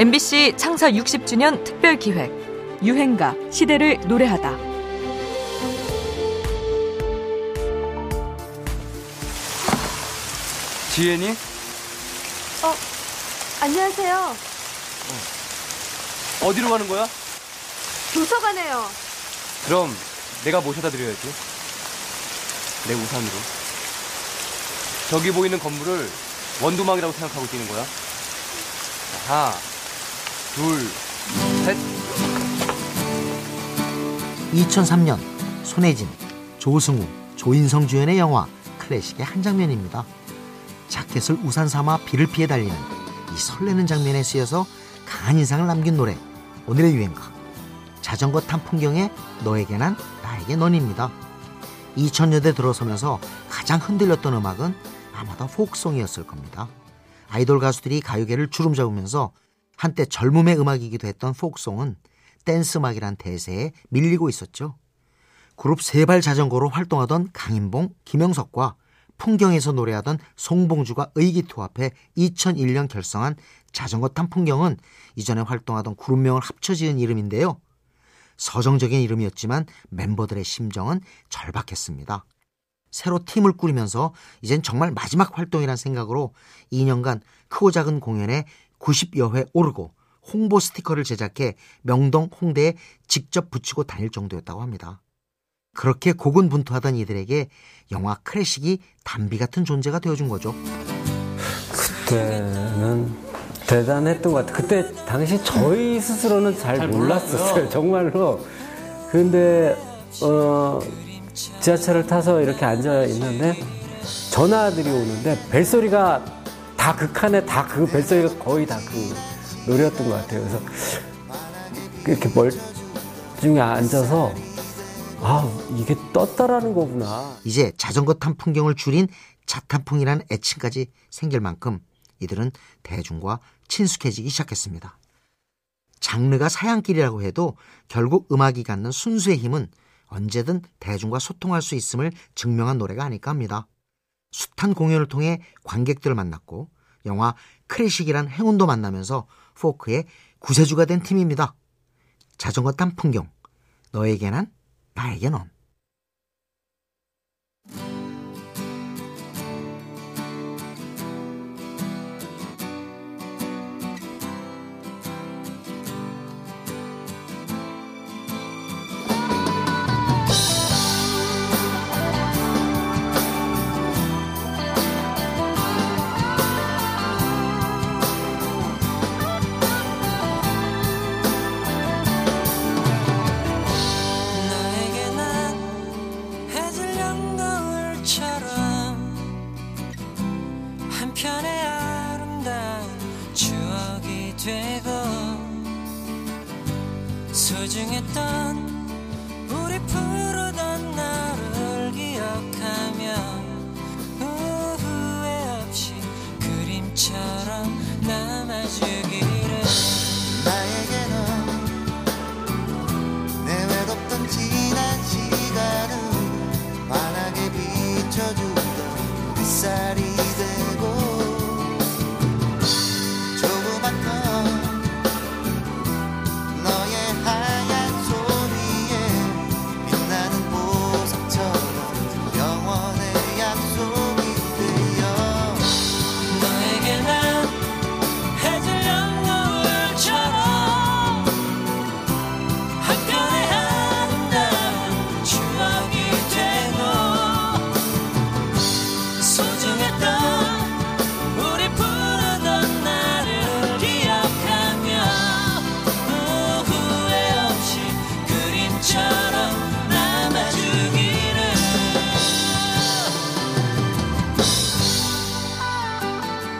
MBC 창사 60주년 특별 기획 유행가 시대를 노래하다. 지혜니? 어, 안녕하세요. 어디로 가는 거야? 도서관에요. 그럼 내가 모셔다 드려야지. 내 우산으로. 저기 보이는 건물을 원두막이라고 생각하고 뛰는 거야. 하나, 둘, 셋. 2003년 손혜진, 조승우, 조인성 주연의 영화 클래식의 한 장면입니다. 자켓을 우산 삼아 비를 피해 달리는 이 설레는 장면에 쓰여서 강한 인상을 남긴 노래 오늘의 유행가 자전거 탄 풍경에 너에게 난 나에게 넌입니다. 2000년대 들어서면서 가장 흔들렸던 음악은 아마도 포크송이었을 겁니다. 아이돌 가수들이 가요계를 주름 잡으면서 한때 젊음의 음악이기도 했던 포크송은 댄스 음악이란 대세에 밀리고 있었죠. 그룹 세발 자전거로 활동하던 강인봉, 김영석과 풍경에서 노래하던 송봉주가 의기투합해 2001년 결성한 자전거 탄 풍경은 이전에 활동하던 그룹명을 합쳐 지은 이름인데요. 서정적인 이름이었지만 멤버들의 심정은 절박했습니다. 새로 팀을 꾸리면서 이젠 정말 마지막 활동이란 생각으로 2년간 크고 작은 공연에 90여 회 오르고 홍보 스티커를 제작해 명동 홍대에 직접 붙이고 다닐 정도였다고 합니다. 그렇게 고군분투하던 이들에게 영화 클래식이 단비 같은 존재가 되어준 거죠. 그때는 대단했던 것 같아요. 그때 당시 저희 스스로는 잘, 몰랐었어요. 정말로. 근데 어, 지하철을 타서 이렇게 앉아 있는데 전화들이 오는데 벨소리가 다다그 벨소리가 거의 다 그 노래였던 것 같아요. 그래서 이렇게 멀중에 앉아서 아 이게 떴다라는 거구나. 이제 자전거 탄 풍경을 줄인 자탄풍이라는 애칭까지 생길 만큼 이들은 대중과 친숙해지기 시작했습니다. 장르가 사양길이라고 해도 결국 음악이 갖는 순수의 힘은 언제든 대중과 소통할 수 있음을 증명한 노래가 아닐까 합니다. 숱한 공연을 통해 관객들을 만났고 영화 클래식이란 행운도 만나면서 포크의 구세주가 된 팀입니다. 자전거 탄 풍경, 너에게 난, 나에게 넌. 한편의 아름다운 추억이 되고 소중했던 비춰주